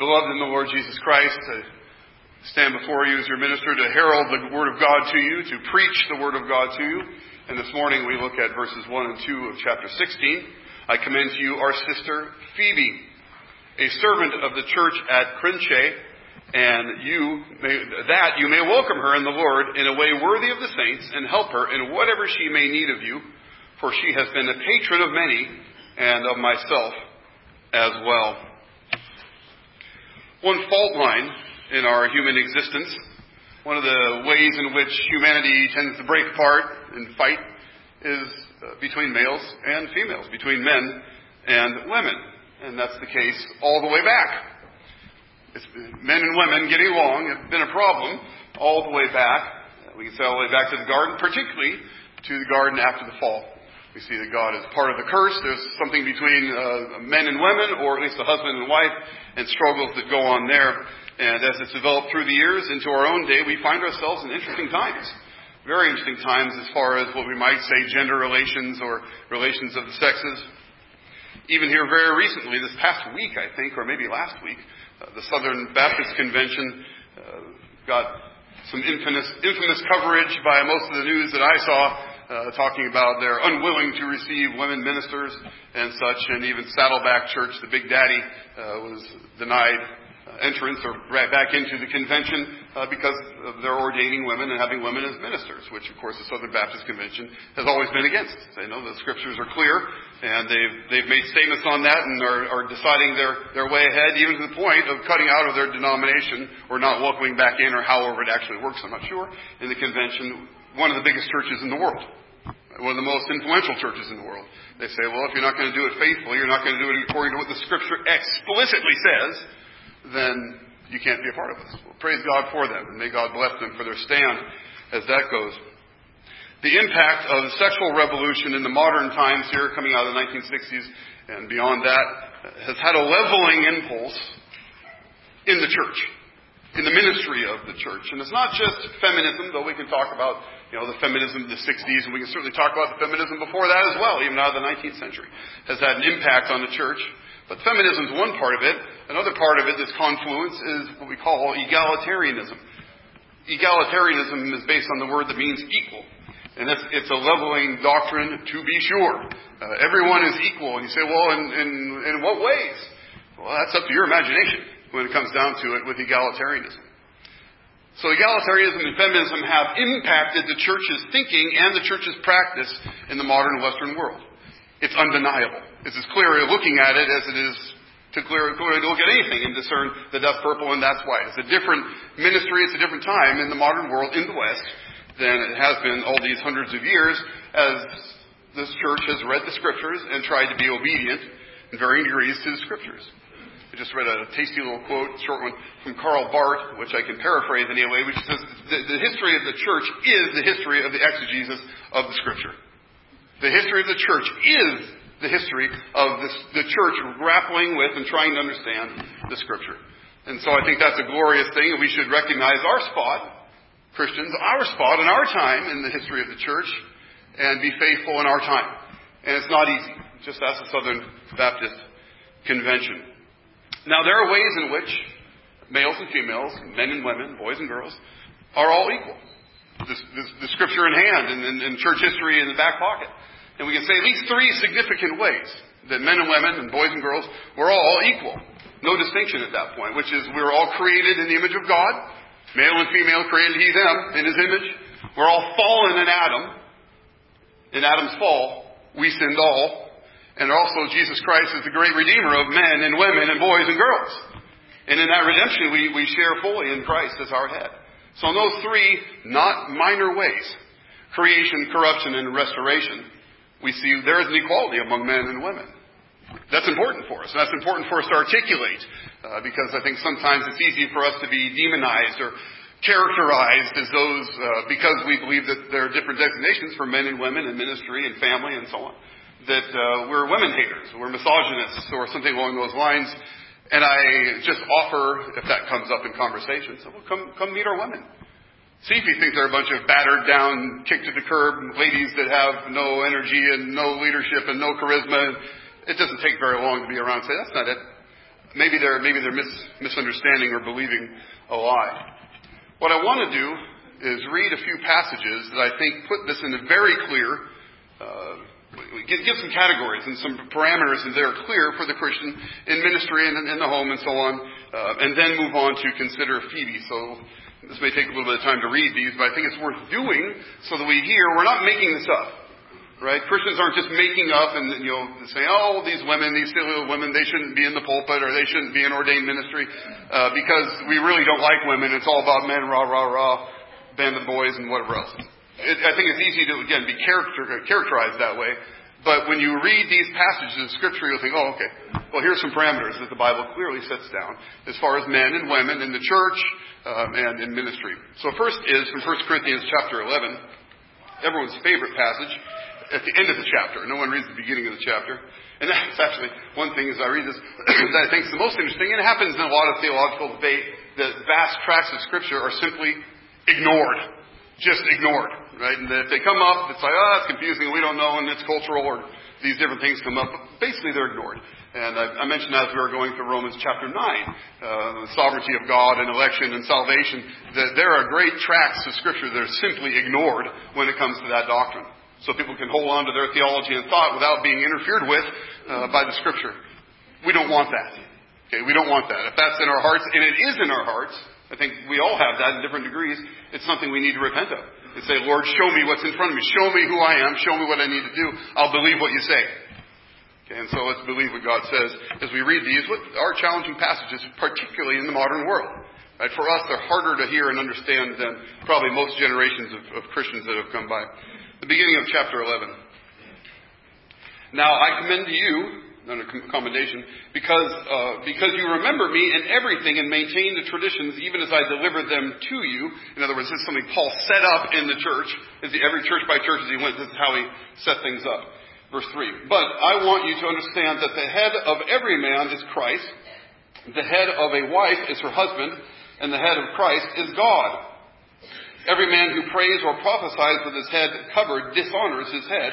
Beloved in the Lord Jesus Christ, I stand before you as your minister to herald the Word of God to you, to preach the Word of God to you. And this morning we look at verses 1 and 2 of chapter 16. I commend to you our sister Phoebe, a servant of the church at Cenchreae, and you may, that you may welcome her in the Lord in a way worthy of the saints and help her in whatever she may need of you, for she has been a patron of many and of myself as well. One fault line in our human existence, one of the ways in which humanity tends to break apart and fight is uh, between males and females, between men and women. And that's the case all the way back. It's men and women getting along have been a problem all the way back. We can say all the way back to the garden, particularly to the garden after the fall. We see that God is part of the curse. There's something between uh, men and women, or at least a husband and wife, and struggles that go on there. And as it's developed through the years into our own day, we find ourselves in interesting times. Very interesting times as far as what we might say gender relations or relations of the sexes. Even here very recently, this past week, I think, or maybe last week, uh, the Southern Baptist Convention uh, got some infamous, infamous coverage by most of the news that I saw uh, talking about they're unwilling to receive women ministers and such, and even Saddleback Church, the Big Daddy, uh, was denied entrance or right back into the convention uh, because they're ordaining women and having women as ministers, which of course the Southern Baptist Convention has always been against. They know the scriptures are clear, and they've they've made statements on that and are, are deciding their their way ahead, even to the point of cutting out of their denomination or not welcoming back in, or however it actually works. I'm not sure. In the convention, one of the biggest churches in the world one of the most influential churches in the world. They say, well, if you're not going to do it faithfully, you're not going to do it according to what the Scripture explicitly says, then you can't be a part of us. Well, praise God for them, and may God bless them for their stand as that goes. The impact of the sexual revolution in the modern times here, coming out of the 1960s and beyond that, has had a leveling impulse in the church, in the ministry of the church. And it's not just feminism, though we can talk about you know, the feminism of the 60s, and we can certainly talk about the feminism before that as well, even out of the 19th century, has had an impact on the church. But feminism is one part of it. Another part of it, this confluence, is what we call egalitarianism. Egalitarianism is based on the word that means equal. And it's, it's a leveling doctrine to be sure. Uh, everyone is equal. And you say, well, in, in, in what ways? Well, that's up to your imagination when it comes down to it with egalitarianism. So egalitarianism and feminism have impacted the church's thinking and the church's practice in the modern Western world. It's undeniable. It's as clear looking at it as it is to clear, clearly look at anything and discern that that's purple and that's white. It's a different ministry, it's a different time in the modern world in the West than it has been all these hundreds of years as this church has read the scriptures and tried to be obedient in varying degrees to the scriptures. I just read a tasty little quote, short one, from Karl Barth, which I can paraphrase anyway, which says, the, the history of the church is the history of the exegesis of the scripture. The history of the church is the history of this, the church grappling with and trying to understand the Scripture. And so I think that's a glorious thing, and we should recognize our spot, Christians, our spot in our time in the history of the church, and be faithful in our time. And it's not easy. Just ask the Southern Baptist Convention. Now, there are ways in which males and females, men and women, boys and girls, are all equal. The, the, the scripture in hand and, and, and church history in the back pocket. And we can say at least three significant ways that men and women and boys and girls were all equal. No distinction at that point, which is we were all created in the image of God. Male and female created he them in his image. We're all fallen in Adam. In Adam's fall, we sinned all. And also Jesus Christ is the great redeemer of men and women and boys and girls. And in that redemption, we, we share fully in Christ as our head. So in those three not minor ways, creation, corruption, and restoration, we see there is an equality among men and women. That's important for us. That's important for us to articulate uh, because I think sometimes it's easy for us to be demonized or characterized as those uh, because we believe that there are different designations for men and women in ministry and family and so on. That uh, we're women haters, we're misogynists, or something along those lines. And I just offer, if that comes up in conversation, so well, come come meet our women. See if you think they're a bunch of battered down, kicked to the curb ladies that have no energy and no leadership and no charisma. It doesn't take very long to be around and say, that's not it. maybe they're, maybe they're mis- misunderstanding or believing a lie. What I want to do is read a few passages that I think put this in a very clear, uh, give, give some categories and some parameters that are clear for the Christian in ministry and in, the home and so on, uh, and then move on to consider Phoebe. So this may take a little bit of time to read these, but I think it's worth doing so that we hear we're not making this up. Right? Christians aren't just making up and, you know, saying, oh, these women, these silly little women, they shouldn't be in the pulpit or they shouldn't be in ordained ministry, uh, because we really don't like women. It's all about men, rah, rah, rah, band of boys and whatever else. It, I think it's easy to, again, be character, characterized that way. But when you read these passages in Scripture, you'll think, oh, okay, well, here's some parameters that the Bible clearly sets down as far as men and women in the church um, and in ministry. So first is from 1 Corinthians chapter 11, everyone's favorite passage at the end of the chapter. No one reads the beginning of the chapter. And that's actually one thing as I read this that I think is the most interesting. And it happens in a lot of theological debate that vast tracts of Scripture are simply ignored. Just ignored, right? And if they come up, it's like, oh, it's confusing, we don't know, and it's cultural, or these different things come up. But basically, they're ignored. And I, I mentioned as we were going through Romans chapter 9, uh, the sovereignty of God and election and salvation, that there are great tracts of Scripture that are simply ignored when it comes to that doctrine so people can hold on to their theology and thought without being interfered with uh, by the Scripture. We don't want that. Okay, we don't want that. If that's in our hearts, and it is in our hearts, I think we all have that in different degrees. It's something we need to repent of and say, Lord, show me what's in front of me. Show me who I am. Show me what I need to do. I'll believe what you say. Okay, and so let's believe what God says as we read these. What are challenging passages, particularly in the modern world. Right? For us, they're harder to hear and understand than probably most generations of, of Christians that have come by the beginning of chapter 11. Now I commend to you, a commendation, because, uh, because you remember me in everything and maintain the traditions even as I delivered them to you. In other words, this is something Paul set up in the church. Is every church by church as he went, this is how he set things up. Verse 3. But I want you to understand that the head of every man is Christ, the head of a wife is her husband, and the head of Christ is God. Every man who prays or prophesies with his head covered dishonors his head,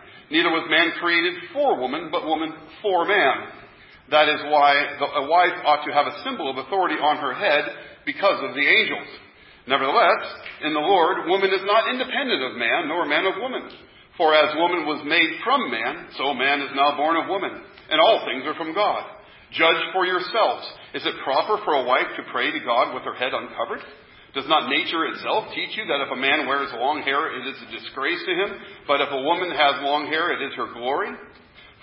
Neither was man created for woman, but woman for man. That is why a wife ought to have a symbol of authority on her head because of the angels. Nevertheless, in the Lord, woman is not independent of man, nor man of woman. For as woman was made from man, so man is now born of woman. And all things are from God. Judge for yourselves. Is it proper for a wife to pray to God with her head uncovered? Does not nature itself teach you that if a man wears long hair, it is a disgrace to him? But if a woman has long hair, it is her glory?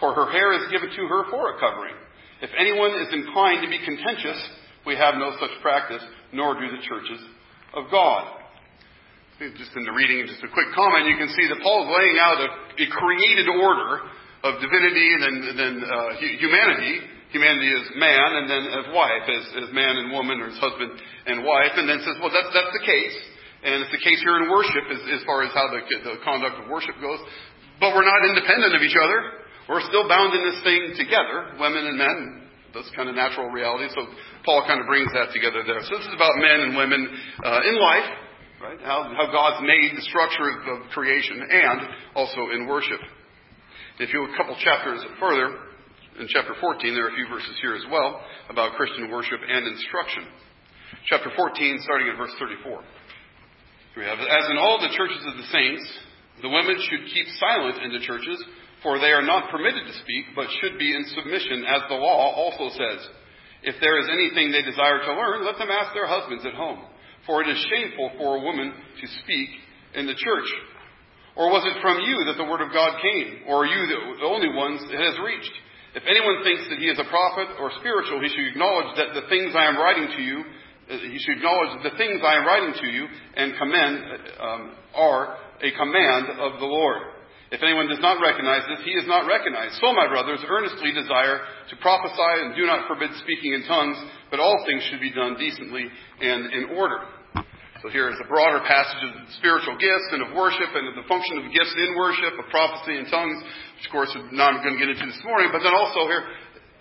For her hair is given to her for a covering. If anyone is inclined to be contentious, we have no such practice, nor do the churches of God. Just in the reading, just a quick comment, you can see that Paul is laying out a, a created order of divinity and then, then uh, humanity humanity as man and then as wife, as, as man and woman, or as husband and wife, and then says, well, that's, that's the case. And it's the case here in worship as, as far as how the, the conduct of worship goes. But we're not independent of each other. We're still bound in this thing together, women and men. That's kind of natural reality. So Paul kind of brings that together there. So this is about men and women uh, in life, right? How, how God's made the structure of, of creation and also in worship. If you look a couple chapters further, in chapter 14, there are a few verses here as well about Christian worship and instruction. Chapter 14, starting at verse 34. We have, As in all the churches of the saints, the women should keep silent in the churches, for they are not permitted to speak, but should be in submission, as the law also says. If there is anything they desire to learn, let them ask their husbands at home. For it is shameful for a woman to speak in the church. Or was it from you that the word of God came? Or are you the only ones it has reached? If anyone thinks that he is a prophet or spiritual, he should acknowledge that the things I am writing to you, uh, he should acknowledge that the things I am writing to you and commend um, are a command of the Lord. If anyone does not recognize this, he is not recognized. So, my brothers, earnestly desire to prophesy and do not forbid speaking in tongues, but all things should be done decently and in order. So here is a broader passage of spiritual gifts and of worship and of the function of gifts in worship, of prophecy and tongues, which of course I'm not going to get into this morning, but then also here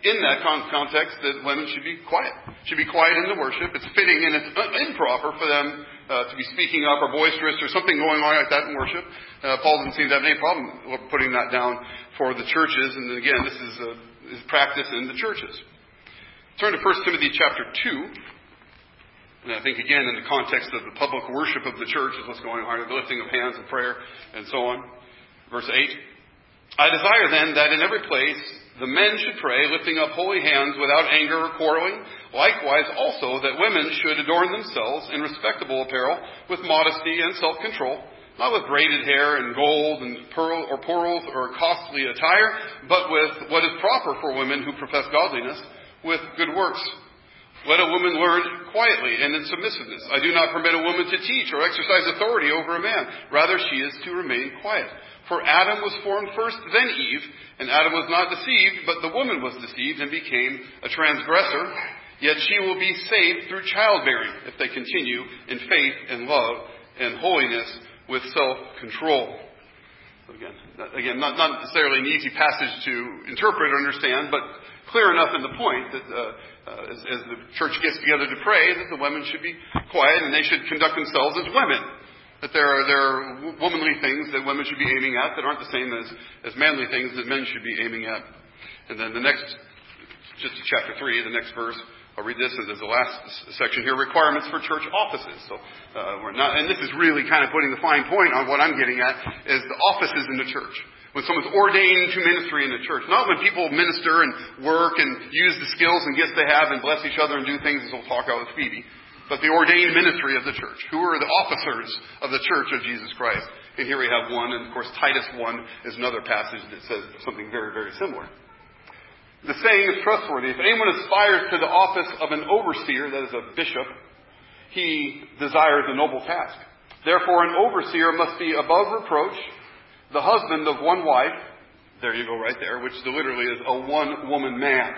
in that context that women should be quiet, should be quiet in the worship. It's fitting and it's improper for them uh, to be speaking up or boisterous or something going on like that in worship. Uh, Paul doesn't seem to have any problem putting that down for the churches. And again, this is, a, is practice in the churches. Turn to 1 Timothy chapter 2. And I think again in the context of the public worship of the church is what's going on, the lifting of hands and prayer and so on. Verse 8. I desire then that in every place the men should pray, lifting up holy hands without anger or quarreling. Likewise, also, that women should adorn themselves in respectable apparel, with modesty and self control, not with braided hair and gold and pearl or pearls or costly attire, but with what is proper for women who profess godliness, with good works. Let a woman learn quietly and in submissiveness. I do not permit a woman to teach or exercise authority over a man. Rather, she is to remain quiet. For Adam was formed first, then Eve, and Adam was not deceived, but the woman was deceived and became a transgressor. Yet she will be saved through childbearing if they continue in faith and love and holiness with self-control. So Again, again, not, not necessarily an easy passage to interpret or understand, but clear enough in the point that uh, uh, as, as the church gets together to pray, that the women should be quiet and they should conduct themselves as women. That there are, there are womanly things that women should be aiming at that aren't the same as, as manly things that men should be aiming at. And then the next, just chapter 3, the next verse, I'll read this as the last section here, requirements for church offices. So, uh, we're not, and this is really kind of putting the fine point on what I'm getting at, is the offices in the church. When someone's ordained to ministry in the church. Not when people minister and work and use the skills and gifts they have and bless each other and do things as we'll talk about with Phoebe but the ordained ministry of the church. Who are the officers of the church of Jesus Christ? And here we have one, and of course Titus 1 is another passage that says something very, very similar. The saying is trustworthy. If anyone aspires to the office of an overseer, that is a bishop, he desires a noble task. Therefore, an overseer must be above reproach, the husband of one wife, there you go right there, which literally is a one woman man.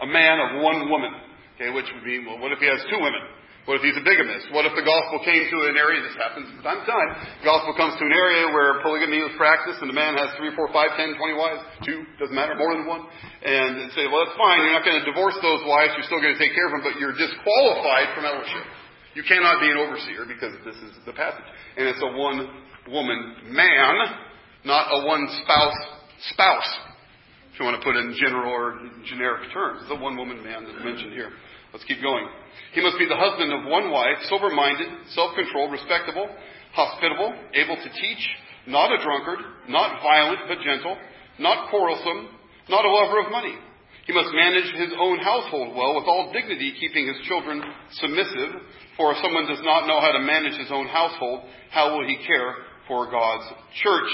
A man of one woman. Okay, which would mean, well, what if he has two women? What if he's a bigamist? What if the gospel came to an area, this happens from time to time, the gospel comes to an area where polygamy is practiced and the man has three, four, five, ten, twenty wives, two, doesn't matter, more than one, and say, well, that's fine, you're not going to divorce those wives, you're still going to take care of them, but you're disqualified from eldership. You cannot be an overseer because this is the passage. And it's a one woman man, not a one spouse spouse, if you want to put it in general or generic terms. The one woman man that's mentioned here. Let's keep going. He must be the husband of one wife, sober minded, self controlled, respectable, hospitable, able to teach, not a drunkard, not violent but gentle, not quarrelsome, not a lover of money. He must manage his own household well with all dignity, keeping his children submissive. For if someone does not know how to manage his own household, how will he care for God's church?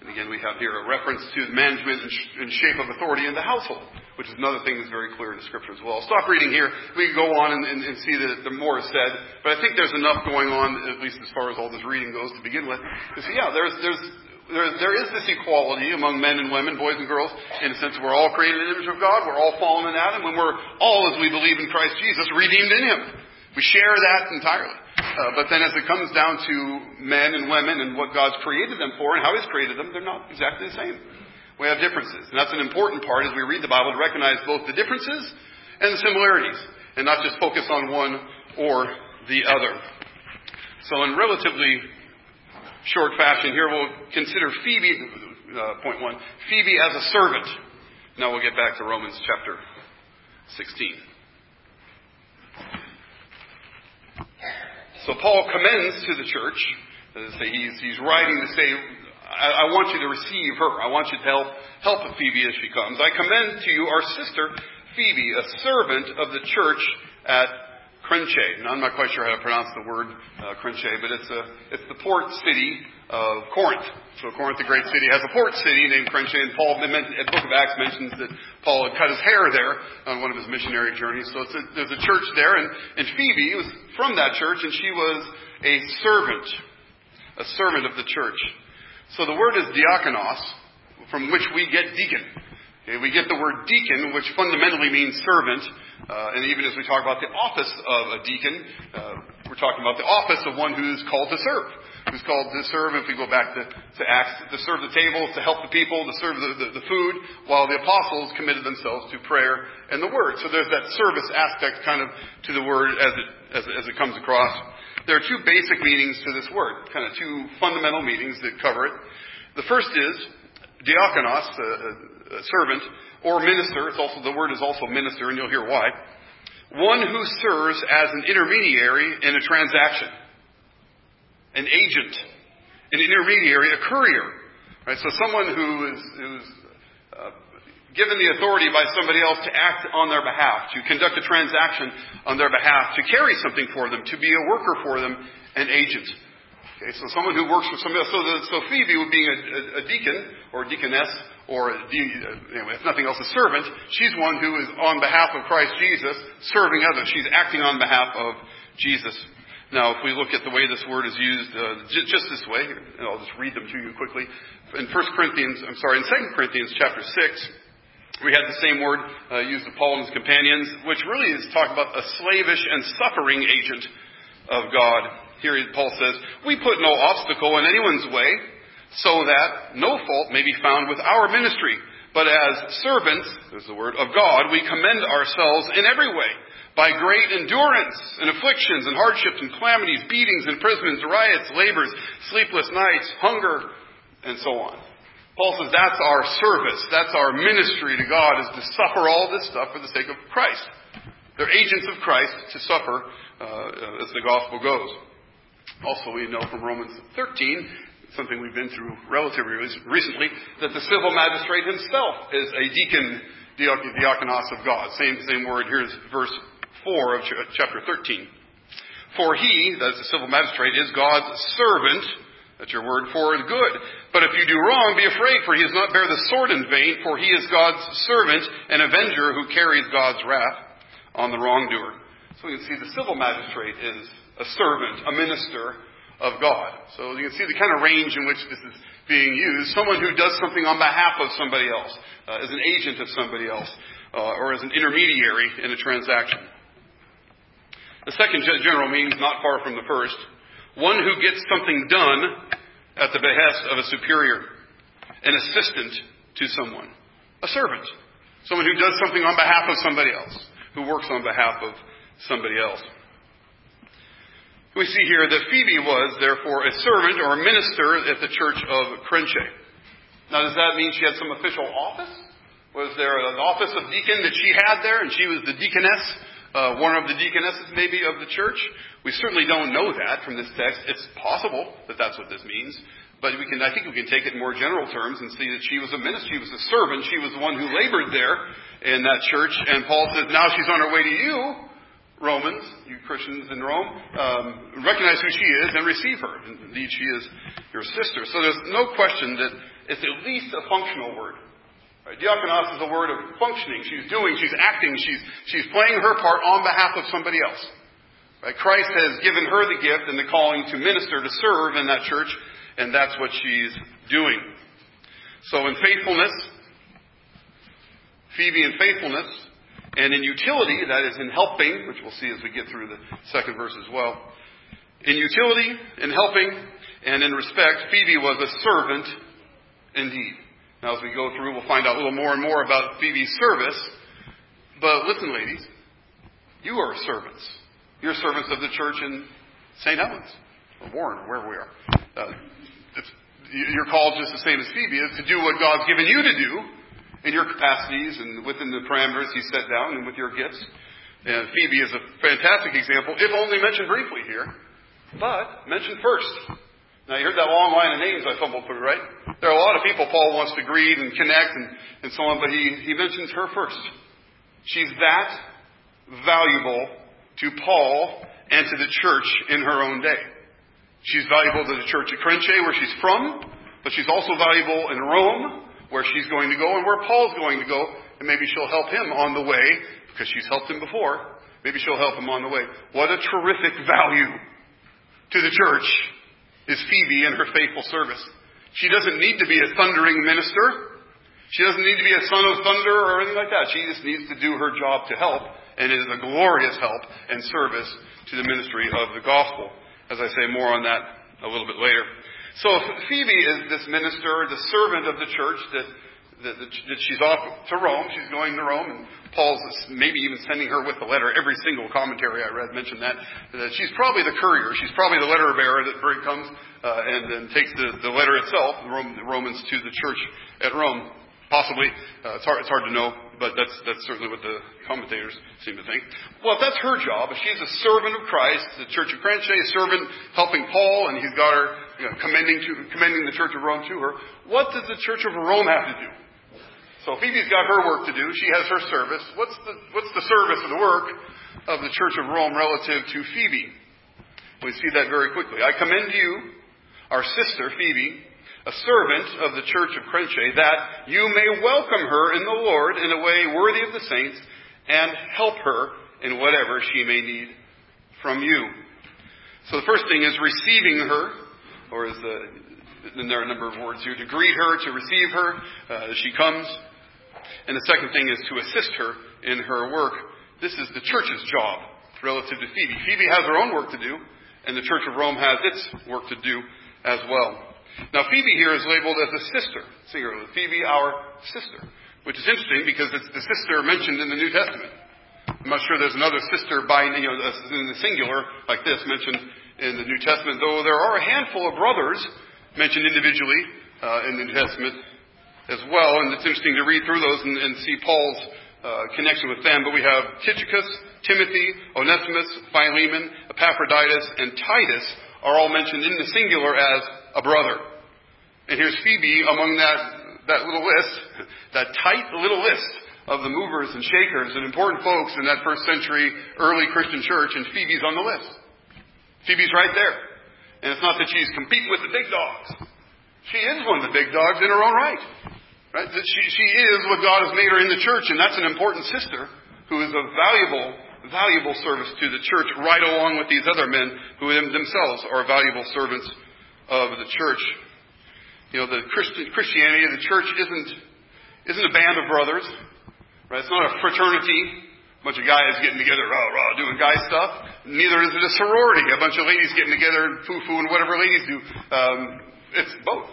And again, we have here a reference to the management and shape of authority in the household which is another thing that's very clear in the scripture as well. I'll stop reading here. We can go on and, and, and see that the more is said, but I think there's enough going on, at least as far as all this reading goes to begin with. See, yeah, there's, there's, there, there is this equality among men and women, boys and girls, in a sense we're all created in the image of God, we're all fallen in Adam, and we're all, as we believe in Christ Jesus, redeemed in Him. We share that entirely. Uh, but then as it comes down to men and women and what God's created them for and how He's created them, they're not exactly the same. We have differences. And that's an important part as we read the Bible to recognize both the differences and the similarities and not just focus on one or the other. So in relatively short fashion here, we'll consider Phoebe, uh, point one, Phoebe as a servant. Now we'll get back to Romans chapter 16. So Paul commends to the church, he's, he's writing to say, I, I want you to receive her. I want you to help, help Phoebe as she comes. I commend to you our sister Phoebe, a servant of the church at Cenchreae. Now, I'm not quite sure how to pronounce the word uh, Cenchreae, but it's, a, it's the port city of Corinth. So Corinth, the great city, has a port city named Cenchreae, and Paul, the book of Acts mentions that Paul had cut his hair there on one of his missionary journeys. So a, there's a church there, and, and Phoebe was from that church, and she was a servant, a servant of the church. So the word is diakonos, from which we get deacon. Okay, we get the word deacon, which fundamentally means servant. Uh, and even as we talk about the office of a deacon, uh, we're talking about the office of one who's called to serve. Who's called to serve, if we go back to, to Acts, to serve the table, to help the people, to serve the, the, the food, while the apostles committed themselves to prayer and the word. So there's that service aspect kind of to the word as it, as, as it comes across. There are two basic meanings to this word, kind of two fundamental meanings that cover it. The first is diakonos, a, a servant, or minister. It's also the word is also minister, and you'll hear why. One who serves as an intermediary in a transaction, an agent, an intermediary, a courier. Right? So someone who is who's uh, given the authority by somebody else to act on their behalf, to conduct a transaction on their behalf, to carry something for them, to be a worker for them, an agent. Okay, so someone who works for somebody else. So, the, so Phoebe, being a, a, a deacon or a deaconess, or a, anyway, if nothing else, a servant, she's one who is on behalf of Christ Jesus serving others. She's acting on behalf of Jesus. Now, if we look at the way this word is used, uh, j- just this way, and I'll just read them to you quickly. In 1 Corinthians, I'm sorry, in 2 Corinthians chapter 6, we had the same word uh, used of Paul and his companions, which really is talking about a slavish and suffering agent of God. Here Paul says, We put no obstacle in anyone's way, so that no fault may be found with our ministry. But as servants, there's the word, of God, we commend ourselves in every way, by great endurance and afflictions and hardships and calamities, beatings, imprisonments, riots, labors, sleepless nights, hunger, and so on. Paul says that's our service, that's our ministry to God, is to suffer all this stuff for the sake of Christ. They're agents of Christ to suffer uh, as the gospel goes. Also, we know from Romans 13, something we've been through relatively recently, that the civil magistrate himself is a deacon, diakonos of God. Same, same word. Here's verse 4 of chapter 13. For he, that's the civil magistrate, is God's servant, that's your word, for good. But if you do wrong, be afraid, for he does not bear the sword in vain, for he is God's servant, an avenger who carries God's wrath on the wrongdoer. So you can see the civil magistrate is a servant, a minister of God. So you can see the kind of range in which this is being used. Someone who does something on behalf of somebody else, uh, as an agent of somebody else, uh, or as an intermediary in a transaction. The second general means not far from the first. One who gets something done at the behest of a superior, an assistant to someone, a servant, someone who does something on behalf of somebody else, who works on behalf of somebody else. We see here that Phoebe was, therefore, a servant or a minister at the church of Cenchreae. Now, does that mean she had some official office? Was there an office of deacon that she had there, and she was the deaconess, uh, one of the deaconesses maybe of the church? We certainly don't know that from this text. It's possible that that's what this means, but we can, I think we can take it in more general terms and see that she was a minister, she was a servant, she was the one who labored there in that church, and Paul says now she's on her way to you, Romans, you Christians in Rome, um, recognize who she is and receive her. Indeed, she is your sister. So there's no question that it's at least a functional word. Right? Diakonos is a word of functioning. She's doing, she's acting, she's, she's playing her part on behalf of somebody else. Right? Christ has given her the gift and the calling to minister, to serve in that church, and that's what she's doing. So in faithfulness, Phoebe in faithfulness, and in utility, that is in helping, which we'll see as we get through the second verse as well. In utility, in helping, and in respect, Phoebe was a servant indeed. Now, as we go through, we'll find out a little more and more about Phoebe's service. But listen, ladies, you are servants. You're servants of the church in St. Helens, or Warren, or wherever we are. Uh, you're called just the same as Phoebe is to do what God's given you to do in your capacities and within the parameters He set down and with your gifts. And Phoebe is a fantastic example, if only mentioned briefly here, but mentioned first. Now, you heard that long line of names I fumbled through, right? There are a lot of people Paul wants to greet and connect and, and so on, but he, he mentions her first. She's that valuable to Paul and to the church in her own day. She's valuable to the church at Cenchreae, where she's from, but she's also valuable in Rome, where she's going to go and where Paul's going to go, and maybe she'll help him on the way, because she's helped him before. Maybe she'll help him on the way. What a terrific value to the church is Phoebe and her faithful service. She doesn't need to be a thundering minister. She doesn't need to be a son of thunder or anything like that. She just needs to do her job to help, and it is a glorious help and service to the ministry of the gospel. As I say, more on that a little bit later. So Phoebe is this minister, the servant of the church that that, that, she's off to Rome. She's going to Rome, and Paul's maybe even sending her with the letter. Every single commentary I read mentioned that. That she's probably the courier. She's probably the letter bearer that comes uh, and then takes the, the letter itself, the Romans, to the church at Rome. Possibly. Uh, it's, hard, it's hard to know, but that's, that's certainly what the commentators seem to think. Well, if that's her job, if she's a servant of Christ, the Church of Cenchreae, a servant helping Paul, and he's got her you know, commending, to, commending the Church of Rome to her, what does the Church of Rome have to do? So Phoebe's got her work to do. She has her service. What's the, what's the service the work of the Church of Rome relative to Phoebe? We see that very quickly. I commend you, our sister Phoebe, a servant of the Church of Cenchreae, that you may welcome her in the Lord in a way worthy of the saints and help her in whatever she may need from you. So the first thing is receiving her, or is the, and there are a number of words here, to greet her, to receive her uh, as she comes. And the second thing is to assist her in her work. This is the church's job relative to Phoebe. Phoebe has her own work to do, and the Church of Rome has its work to do as well. Now, Phoebe here is labeled as a sister, singular. Phoebe, our sister, which is interesting because it's the sister mentioned in the New Testament. I'm not sure there's another sister by, you know, in the singular like this mentioned in the New Testament, though there are a handful of brothers mentioned individually uh, in the New Testament as well, and it's interesting to read through those and, and see Paul's uh, connection with them. But we have Tychicus, Timothy, Onesimus, Philemon, Epaphroditus, and Titus are all mentioned in the singular as a brother. And here's Phoebe among that, that little list, that tight little list of the movers and shakers and important folks in that first century early Christian church, and Phoebe's on the list. Phoebe's right there. And it's not that she's competing with the big dogs. She is one of the big dogs in her own right. Right? She, she is what God has made her in the church, and that's an important sister who is a valuable, valuable service to the church, right along with these other men who themselves are valuable servants of the church. You know, the Christian, Christianity of the church isn't, isn't a band of brothers, right? It's not a fraternity, a bunch of guys getting together, rah, rah, doing guy stuff. Neither is it a sorority, a bunch of ladies getting together, and foo-foo, and whatever ladies do. Um, it's both,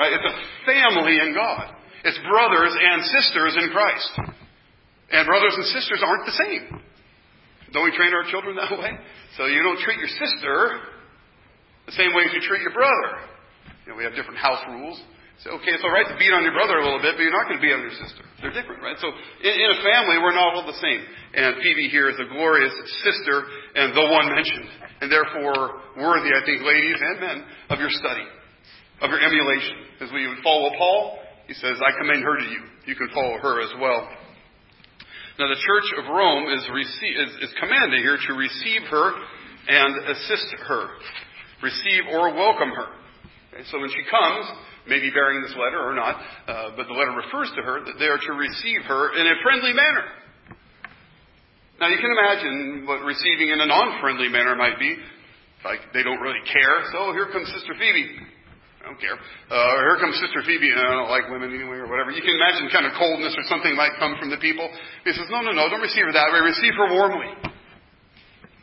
right? It's a family in God. It's brothers and sisters in Christ. And brothers and sisters aren't the same. Don't we train our children that way? So you don't treat your sister the same way as you treat your brother. You know, we have different house rules. So, okay, it's all right to beat on your brother a little bit, but you're not going to beat on your sister. They're different, right? So, in, in a family, we're not all the same. And Phoebe here is a glorious sister and the one mentioned. And therefore, worthy, I think, ladies and men, of your study, of your emulation. As we would follow Paul, he says, I commend her to you. You can follow her as well. Now, the Church of Rome is, is, is commanded here to receive her and assist her, receive or welcome her. Okay, so when she comes, maybe bearing this letter or not, uh, but the letter refers to her, that they are to receive her in a friendly manner. Now, you can imagine what receiving in a non friendly manner might be. Like they don't really care. So here comes Sister Phoebe. I don't care. Uh, here comes Sister Phoebe, and I don't like women anyway, or whatever. You can imagine kind of coldness or something might come from the people. He says, no, no, no, don't receive her that way. Receive her warmly.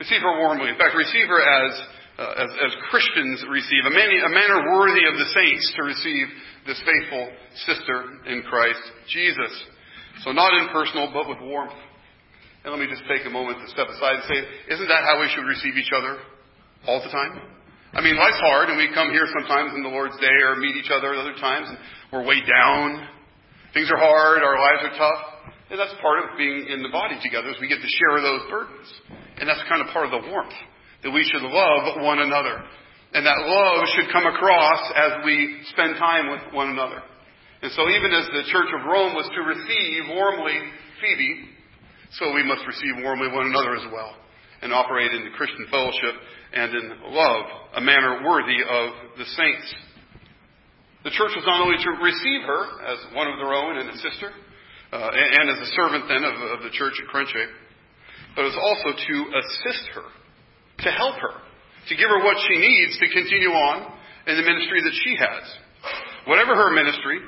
Receive her warmly. In fact, receive her as, uh, as, as Christians receive, a, man, a manner worthy of the saints to receive this faithful sister in Christ Jesus. So not impersonal, but with warmth. And let me just take a moment to step aside and say, isn't that how we should receive each other all the time? I mean, life's hard, and we come here sometimes in the Lord's Day or meet each other at other times, and we're weighed down. Things are hard, our lives are tough. And that's part of being in the body together, is we get to share those burdens. And that's kind of part of the warmth, that we should love one another. And that love should come across as we spend time with one another. And so even as the Church of Rome was to receive warmly Phoebe, so we must receive warmly one another as well and operate in the Christian fellowship and in love, a manner worthy of the saints. The church was not only to receive her as one of their own and a sister, uh, and, as a servant then of, of the church at Cenchreae, but it was also to assist her, to help her, to give her what she needs to continue on in the ministry that she has. whatever her ministry,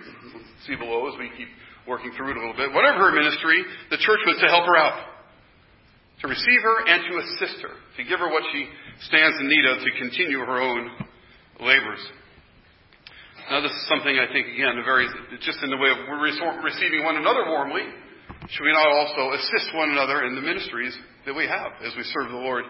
see below as we keep working through it a little bit, whatever her ministry, the church was to help her out, to receive her and to assist her, to give her what she stands in need of to continue her own labors. Now, this is something I think, again, very, just in the way of receiving one another warmly. Should we not also assist one another in the ministries that we have as we serve the Lord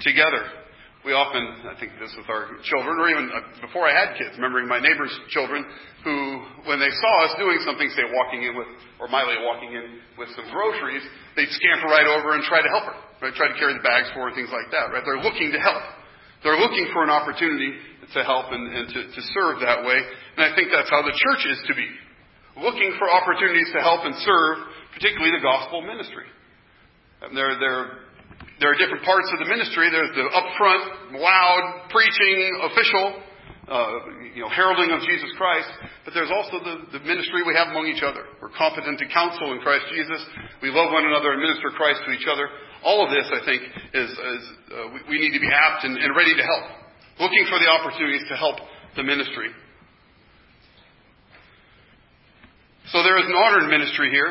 together? We often, I think this with our children, or even uh, before I had kids, remembering my neighbor's children who, when they saw us doing something, say walking in with, or Miley walking in with some groceries, they'd scamper right over and try to help her, right? Try to carry the bags for her, things like that, right? They're looking to help. They're looking for an opportunity to help and, and to, to serve that way. And I think that's how the church is to be. Looking for opportunities to help and serve, particularly the gospel ministry. And they're, they're there are different parts of the ministry. There's the upfront, loud, preaching, official, uh, you know, heralding of Jesus Christ. But there's also the, the ministry we have among each other. We're competent to counsel in Christ Jesus. We love one another and minister Christ to each other. All of this, I think, is, is uh, we, we, need to be apt and, and ready to help. Looking for the opportunities to help the ministry. So there is an honored ministry here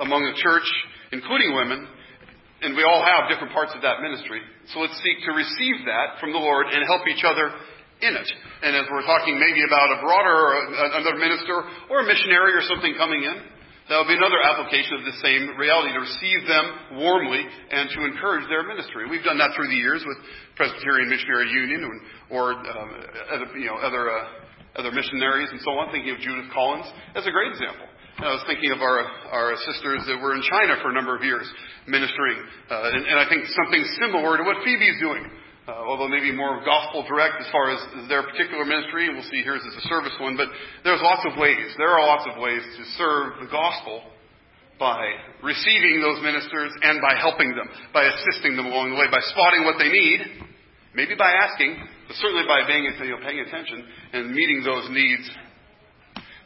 among the church, including women, and we all have different parts of that ministry. So let's seek to receive that from the Lord and help each other in it. And as we're talking maybe about a broader, another minister or a missionary or something coming in, that would be another application of the same reality, to receive them warmly and to encourage their ministry. We've done that through the years with Presbyterian Missionary Union or, um, other, you know, other, uh, other missionaries and so on, thinking of Judith Collins as a great example. I was thinking of our, our sisters that were in China for a number of years ministering, uh, and, and, I think something similar to what Phoebe's doing, uh, although maybe more gospel direct as far as their particular ministry, we'll see here's as a service one, but there's lots of ways. There are lots of ways to serve the gospel by receiving those ministers and by helping them, by assisting them along the way, by spotting what they need, maybe by asking, but certainly by paying attention and meeting those needs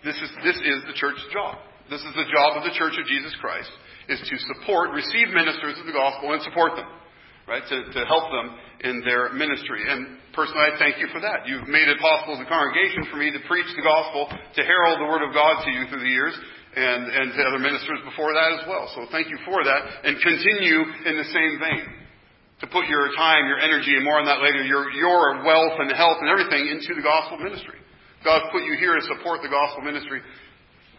this is, this is the church's job. This is the job of the Church of Jesus Christ, is to support, receive ministers of the gospel and support them, right? To, to help them in their ministry. And personally, I thank you for that. You've made it possible as a congregation for me to preach the gospel, to herald the word of God to you through the years, and, and to other ministers before that as well. So thank you for that, and continue in the same vein. To put your time, your energy, and more on that later, your, your wealth and health and everything into the gospel ministry. God put you here to support the gospel ministry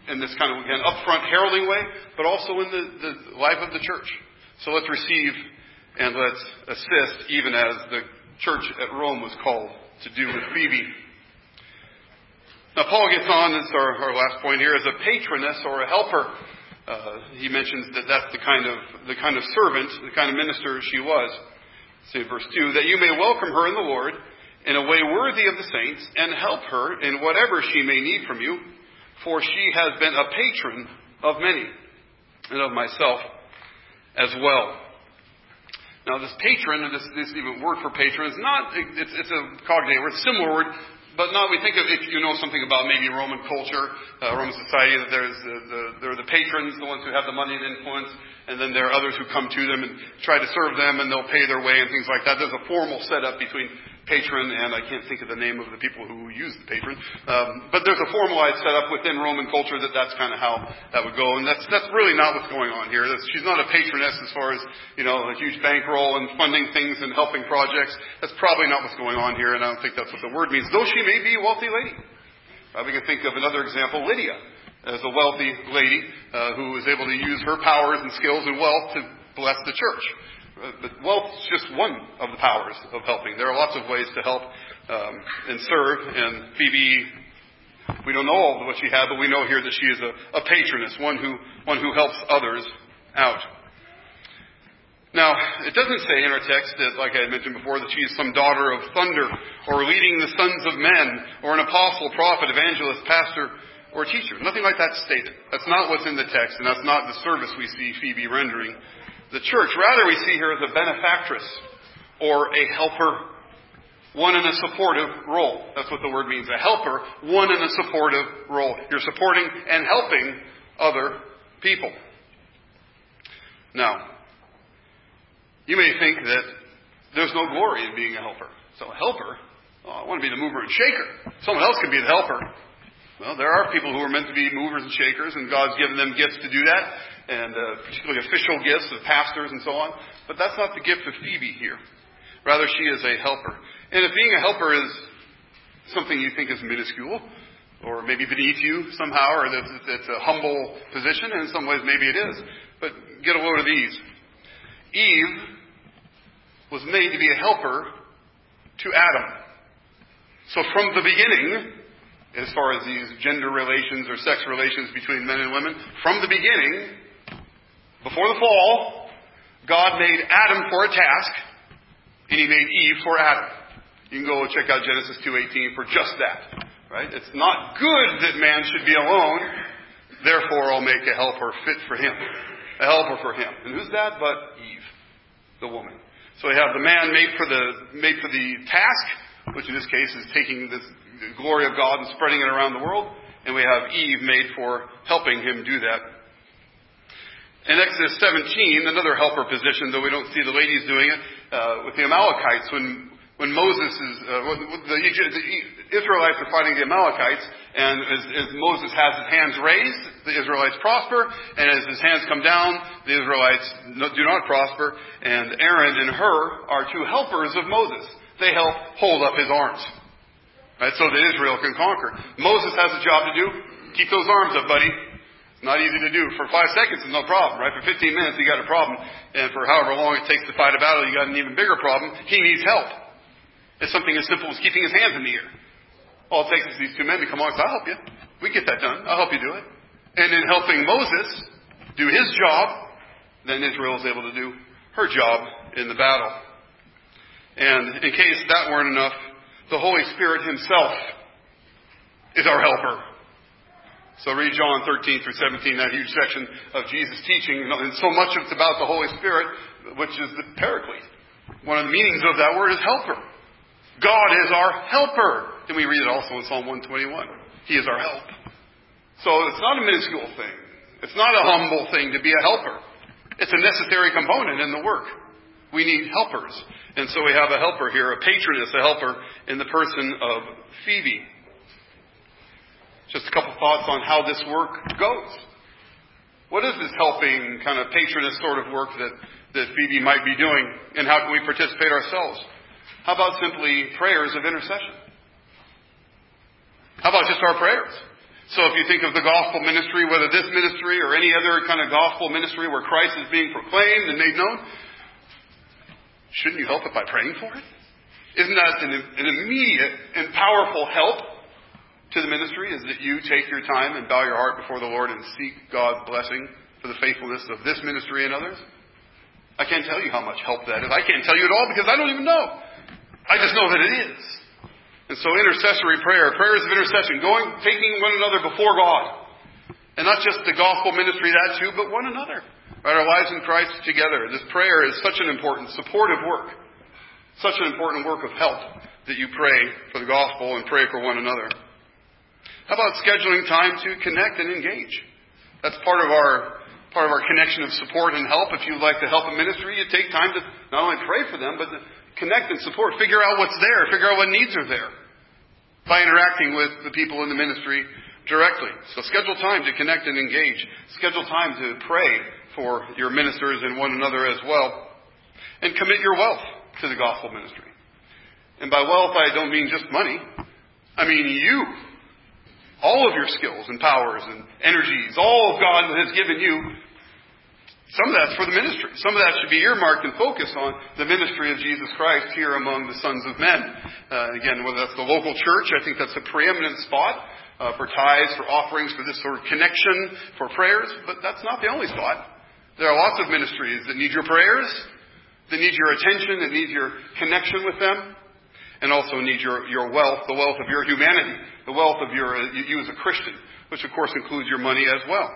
in this kind of, again, upfront heralding way, but also in the, the life of the church. So let's receive and let's assist, even as the church at Rome was called to do with Phoebe. Now, Paul gets on, this is our, our last point here, as a patroness or a helper. Uh, he mentions that that's the kind of the kind of servant, the kind of minister she was. Say verse two, that you may welcome her in the Lord in a way worthy of the saints and help her in whatever she may need from you, for she has been a patron of many and of myself as well. Now, this patron, and this, this even word for patron, is not, it's, it's a cognate word, similar word, but not, we think of, if you know something about maybe Roman culture, uh, Roman society, that there's the, the, there are the patrons, the ones who have the money and influence, and then there are others who come to them and try to serve them, and they'll pay their way and things like that. There's a formal setup between patron, and I can't think of the name of the people who use the patron. Um, but there's a formalized setup within Roman culture that that's kind of how that would go, and that's that's really not what's going on here. That's, she's not a patroness as far as you know a huge bankroll and funding things and helping projects. That's probably not what's going on here, and I don't think that's what the word means. Though she may be a wealthy lady. Uh, we can think of another example, Lydia, as a wealthy lady uh, who was able to use her powers and skills and wealth to bless the church. Uh, but wealth is just one of the powers of helping. There are lots of ways to help um, and serve. And Phoebe, we don't know all of what she had, but we know here that she is a, a patroness, one who one who helps others out. Now, it doesn't say in our text that, like I had mentioned before, that she is some daughter of thunder, or leading the sons of men, or an apostle, prophet, evangelist, pastor, or teacher. Nothing like that stated. That's not what's in the text, and that's not the service we see Phoebe rendering the church. Rather, we see her as a benefactress or a helper, one in a supportive role. That's what the word means. A helper, one in a supportive role. You're supporting and helping other people. Now, you may think that there's no glory in being a helper. So, a helper, oh, I want to be the mover and shaker. Someone else can be the helper. Well, there are people who are meant to be movers and shakers, and God's given them gifts to do that, and uh, particularly official gifts of pastors and so on. But that's not the gift of Phoebe here. Rather, she is a helper. And if being a helper is something you think is minuscule, or maybe beneath you somehow, or that it's a humble position, and in some ways maybe it is. But get a load of these. Eve was made to be a helper to Adam. So from the beginning, as far as these gender relations or sex relations between men and women, from the beginning, before the fall, God made Adam for a task, and he made Eve for Adam. You can go check out Genesis 2:18 for just that. Right? It's not good that man should be alone. Therefore, I'll make a helper fit for him. A helper for him. And who's that but Eve, the woman? So we have the man made for the made for the task, which in this case is taking this the glory of God and spreading it around the world. And we have Eve made for helping him do that. In Exodus 17, another helper position, though we don't see the ladies doing it, uh, with the Amalekites, when when Moses is, uh, the, Israelites are fighting the Amalekites, and as, as, Moses has his hands raised, the Israelites prosper, and as his hands come down, the Israelites do not prosper, and Aaron and Hur are two helpers of Moses. They help hold up his arms. Right, so that Israel can conquer. Moses has a job to do. Keep those arms up, buddy. It's not easy to do. For five seconds, it's no problem, right? For 15 minutes, you got a problem. And for however long it takes to fight a battle, you got an even bigger problem. He needs help. It's something as simple as keeping his hands in the air. All it takes is these two men to come on and say, I'll help you. We get that done. I'll help you do it. And in helping Moses do his job, then Israel is able to do her job in the battle. And in case that weren't enough, the Holy Spirit Himself is our helper. So read John 13 through 17, that huge section of Jesus' teaching, and so much of it's about the Holy Spirit, which is the Paraclete. One of the meanings of that word is helper. God is our helper. And we read it also in Psalm 121. He is our help. So it's not a minuscule thing. It's not a humble thing to be a helper. It's a necessary component in the work. We need helpers. And so we have a helper here, a patroness, a helper in the person of Phoebe. Just a couple thoughts on how this work goes. What is this helping kind of patroness sort of work that, that Phoebe might be doing, and how can we participate ourselves? How about simply prayers of intercession? How about just our prayers? So if you think of the gospel ministry, whether this ministry or any other kind of gospel ministry where Christ is being proclaimed and made known, Shouldn't you help it by praying for it? Isn't that an, an immediate and powerful help to the ministry? Is that you take your time and bow your heart before the Lord and seek God's blessing for the faithfulness of this ministry and others? I can't tell you how much help that is. I can't tell you at all because I don't even know. I just know that it is. And so intercessory prayer, prayers of intercession, going, taking one another before God. And not just the gospel ministry, that too, but one another. Right, our lives in Christ together. This prayer is such an important supportive work, such an important work of help that you pray for the gospel and pray for one another. How about scheduling time to connect and engage? That's part of our part of our connection of support and help. If you'd like to help a ministry, you take time to not only pray for them, but to connect and support. Figure out what's there. Figure out what needs are there by interacting with the people in the ministry directly. So schedule time to connect and engage. Schedule time to pray for your ministers and one another as well. And commit your wealth to the gospel ministry. And by wealth, I don't mean just money. I mean you. All of your skills and powers and energies, all of God has given you, some of that's for the ministry. Some of that should be earmarked and focused on the ministry of Jesus Christ here among the sons of men. Uh, again, whether that's the local church, I think that's a preeminent spot uh, for tithes, for offerings, for this sort of connection, for prayers, but that's not the only spot. There are lots of ministries that need your prayers, that need your attention, that need your connection with them, and also need your, your wealth, the wealth of your humanity, the wealth of your, uh, you as a Christian, which of course includes your money as well.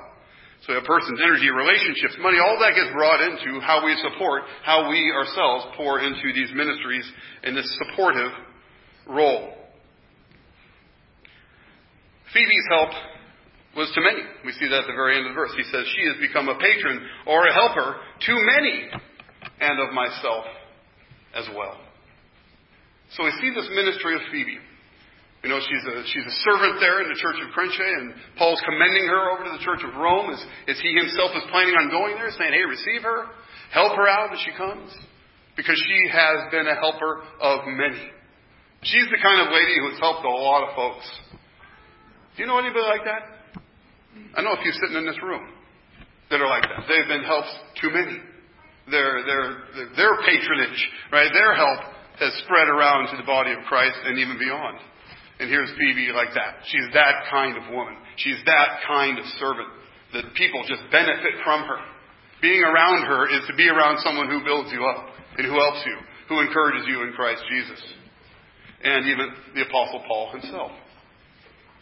So a person's energy, relationships, money, all that gets brought into how we support, how we ourselves pour into these ministries in this supportive role. Phoebe's help was to many. We see that at the very end of the verse. He says, She has become a patron or a helper to many, and of myself as well. So we see this ministry of Phoebe. You know, she's a, she's a servant there in the church of Cenchreae, and Paul's commending her over to the church of Rome as, as he himself is planning on going there, saying, hey, receive her, help her out as she comes, because she has been a helper of many. She's the kind of lady who has helped a lot of folks. Do you know anybody like that? I know a few sitting in this room that are like that. They've been helped too many. Their, their, their patronage, right, their help has spread around to the body of Christ and even beyond. And here's Phoebe like that. She's that kind of woman. She's that kind of servant that people just benefit from her. Being around her is to be around someone who builds you up and who helps you, who encourages you in Christ Jesus. And even the Apostle Paul himself.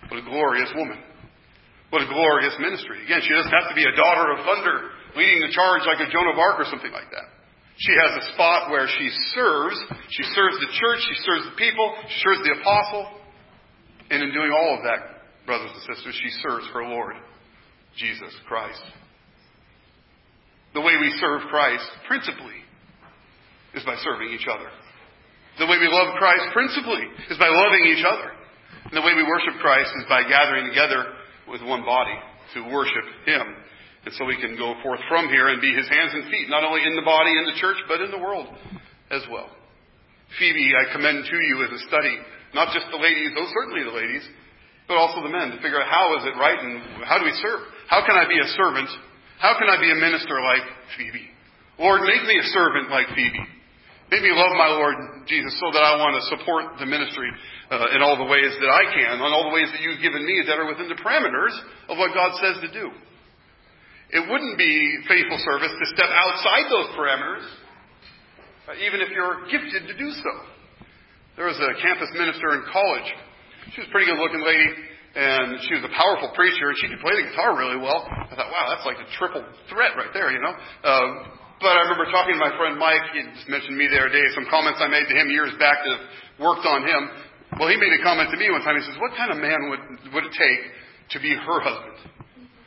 What a glorious woman. What a glorious ministry. Again, she doesn't have to be a daughter of thunder leading the charge like a Joan of Arc or something like that. She has a spot where she serves. She serves the church. She serves the people. She serves the apostle. And in doing all of that, brothers and sisters, she serves her Lord, Jesus Christ. The way we serve Christ, principally, is by serving each other. The way we love Christ, principally, is by loving each other. And the way we worship Christ is by gathering together with one body to worship Him. And so we can go forth from here and be His hands and feet, not only in the body, in the church, but in the world as well. Phoebe, I commend to you as a study not just the ladies, though certainly the ladies, but also the men to figure out how is it right and how do we serve? How can I be a servant? How can I be a minister like Phoebe? Lord, make me a servant like Phoebe. Make me love my Lord Jesus so that I want to support the ministry uh, in all the ways that I can, in all the ways that you've given me that are within the parameters of what God says to do. It wouldn't be faithful service to step outside those parameters, uh, even if you're gifted to do so. There was a campus minister in college. She was a pretty good looking lady, and she was a powerful preacher, and she could play the guitar really well. I thought, wow, that's like a triple threat right there, you know? Um, but I remember talking to my friend Mike, he just mentioned me the other day, some comments I made to him years back that worked on him. Well, he made a comment to me one time. He says, what kind of man would, would it take to be her husband?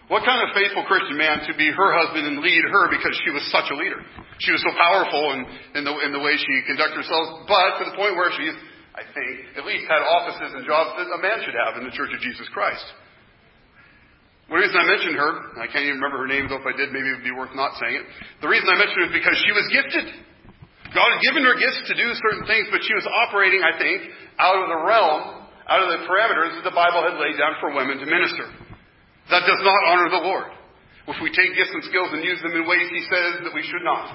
What kind of faithful Christian man to be her husband and lead her because she was such a leader? She was so powerful in, in, the, in the way she conducted herself, but to the point where she's, I think, at least had offices and jobs that a man should have in the Church of Jesus Christ. The reason I mentioned her, I can't even remember her name, though if I did, maybe it would be worth not saying it. The reason I mentioned her is because she was gifted. God had given her gifts to do certain things, but she was operating, I think, out of the realm, out of the parameters that the Bible had laid down for women to minister. That does not honor the Lord. If we take gifts and skills and use them in ways He says that we should not,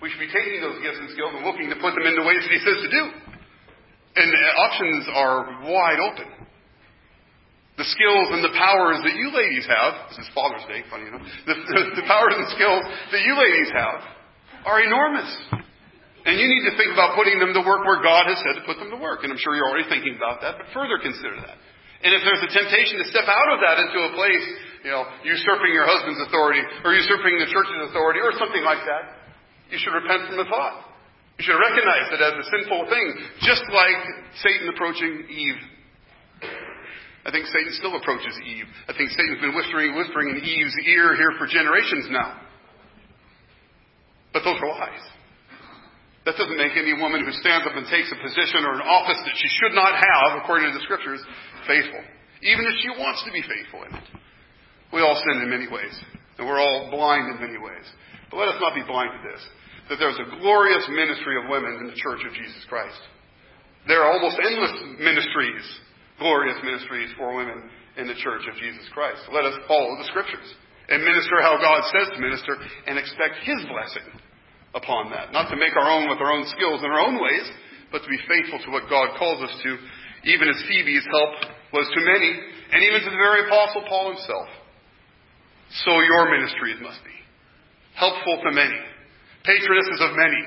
we should be taking those gifts and skills and looking to put them into ways that He says to do. And the options are wide open. The skills and the powers that you ladies have, this is Father's Day, funny enough, the, the, the powers and skills that you ladies have are enormous. And you need to think about putting them to work where God has said to put them to work. And I'm sure you're already thinking about that, but further consider that. And if there's a temptation to step out of that into a place, you know, usurping your husband's authority, or usurping the church's authority, or something like that, you should repent from the thought. You should recognize it as a sinful thing, just like Satan approaching Eve. I think Satan still approaches Eve. I think Satan's been whispering, whispering in Eve's ear here for generations now. But those are lies. That doesn't make any woman who stands up and takes a position or an office that she should not have, according to the scriptures, faithful, even if she wants to be faithful in it. We all sin in many ways, and we're all blind in many ways. But let us not be blind to this that there's a glorious ministry of women in the Church of Jesus Christ. There are almost endless ministries, glorious ministries for women in the Church of Jesus Christ. Let us follow the Scriptures and minister how God says to minister and expect His blessing upon that. Not to make our own with our own skills and our own ways, but to be faithful to what God calls us to even as Phoebe's help was to many, and even to the very Apostle Paul himself. So your ministries must be helpful to many, patronesses of many,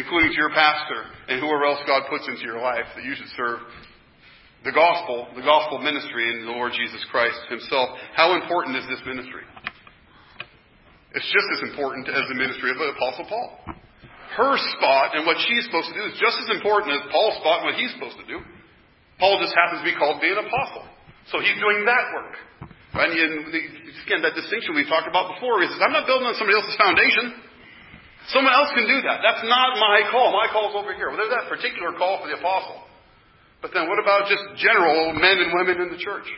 including to your pastor and whoever else God puts into your life that you should serve the gospel, the gospel ministry in the Lord Jesus Christ himself. How important is this ministry? It's just as important as the ministry of the Apostle Paul her spot and what she's supposed to do is just as important as Paul's spot and what he's supposed to do. Paul just happens to be called to be an apostle. So he's doing that work. And again, that distinction we talked about before is I'm not building on somebody else's foundation. Someone else can do that. That's not my call. My call's over here. Well, there's that particular call for the apostle. But then what about just general men and women in the church?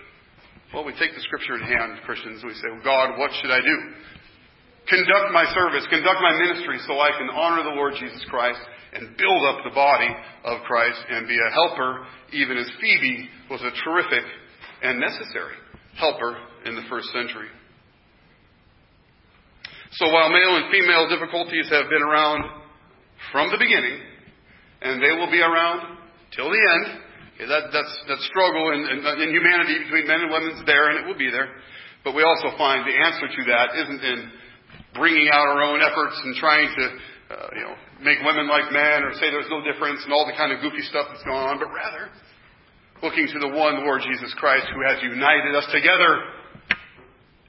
Well, we take the scripture in hand, Christians, and we say, well, God, what should I do? Conduct my service, conduct my ministry so I can honor the Lord Jesus Christ and build up the body of Christ and be a helper, even as Phoebe was a terrific and necessary helper in the first century. So while male and female difficulties have been around from the beginning, and they will be around till the end, that, that's, that struggle in, in, in humanity between men and women is there, and it will be there. But we also find the answer to that isn't in bringing out our own efforts and trying to, uh, you know, make women like men or say there's no difference and all the kind of goofy stuff that's going on, but rather looking to the one Lord Jesus Christ who has united us together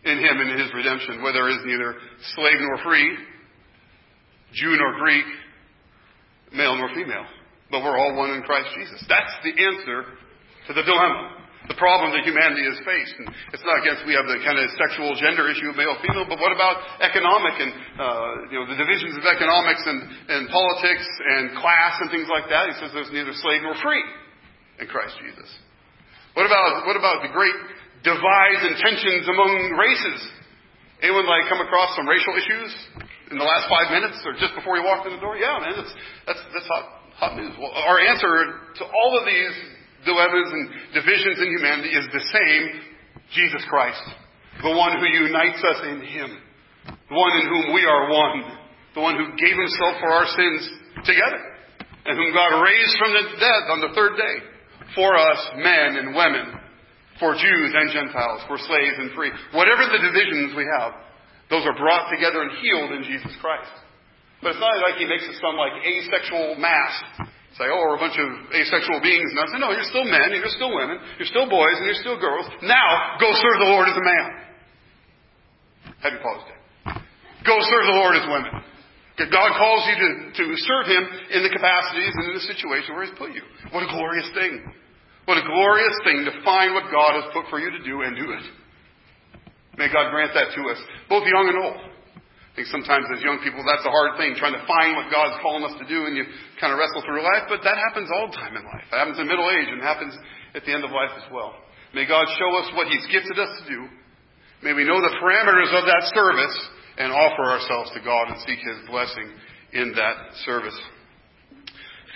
in Him and in His redemption, where there is neither slave nor free, Jew nor Greek, male nor female, but we're all one in Christ Jesus. That's the answer to the dilemma, the problem that humanity has faced. And it's not against we have the kind of sexual gender issue of male female, but what about economic and uh, you know the divisions of economics and, and politics and class and things like that? He says there's neither slave nor free in Christ Jesus. What about what about the great divides and tensions among races. Anyone like come across some racial issues in the last five minutes or just before you walked in the door? Yeah, man, that's that's that's hot our answer to all of these dilemmas and divisions in humanity is the same: Jesus Christ, the one who unites us in Him, the one in whom we are one, the one who gave Himself for our sins together, and whom God raised from the dead on the third day for us, men and women for Jews and Gentiles, for slaves and free. Whatever the divisions we have, those are brought together and healed in Jesus Christ. But it's not like he makes it some like asexual mass. Say, oh, we're a bunch of asexual beings. And I say, no, you're still men, and you're still women, you're still boys, and you're still girls. Now, go serve the Lord as a man. Happy Father's Day. Go serve the Lord as women. God calls you to, to serve Him in the capacities and in the situation where He's put you. What a glorious thing. What a glorious thing to find what God has put for you to do and do it. May God grant that to us, both young and old. Think sometimes as young people, that's a hard thing, trying to find what God's calling us to do, and you kind of wrestle through life, but that happens all the time in life. It happens in middle age and happens at the end of life as well. May God show us what He's gifted us to do. May we know the parameters of that service and offer ourselves to God and seek His blessing in that service.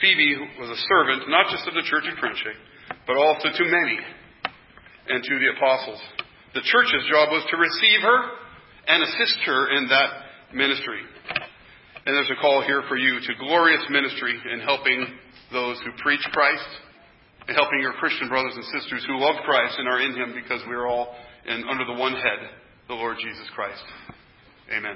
Phoebe was a servant, not just of the church of Cenchreae, but also to many and to the apostles. The church's job was to receive her and assist her in that ministry. And there's a call here for you to glorious ministry in helping those who preach Christ and helping your Christian brothers and sisters who love Christ and are in Him because we are all in, under the one head, the Lord Jesus Christ. Amen.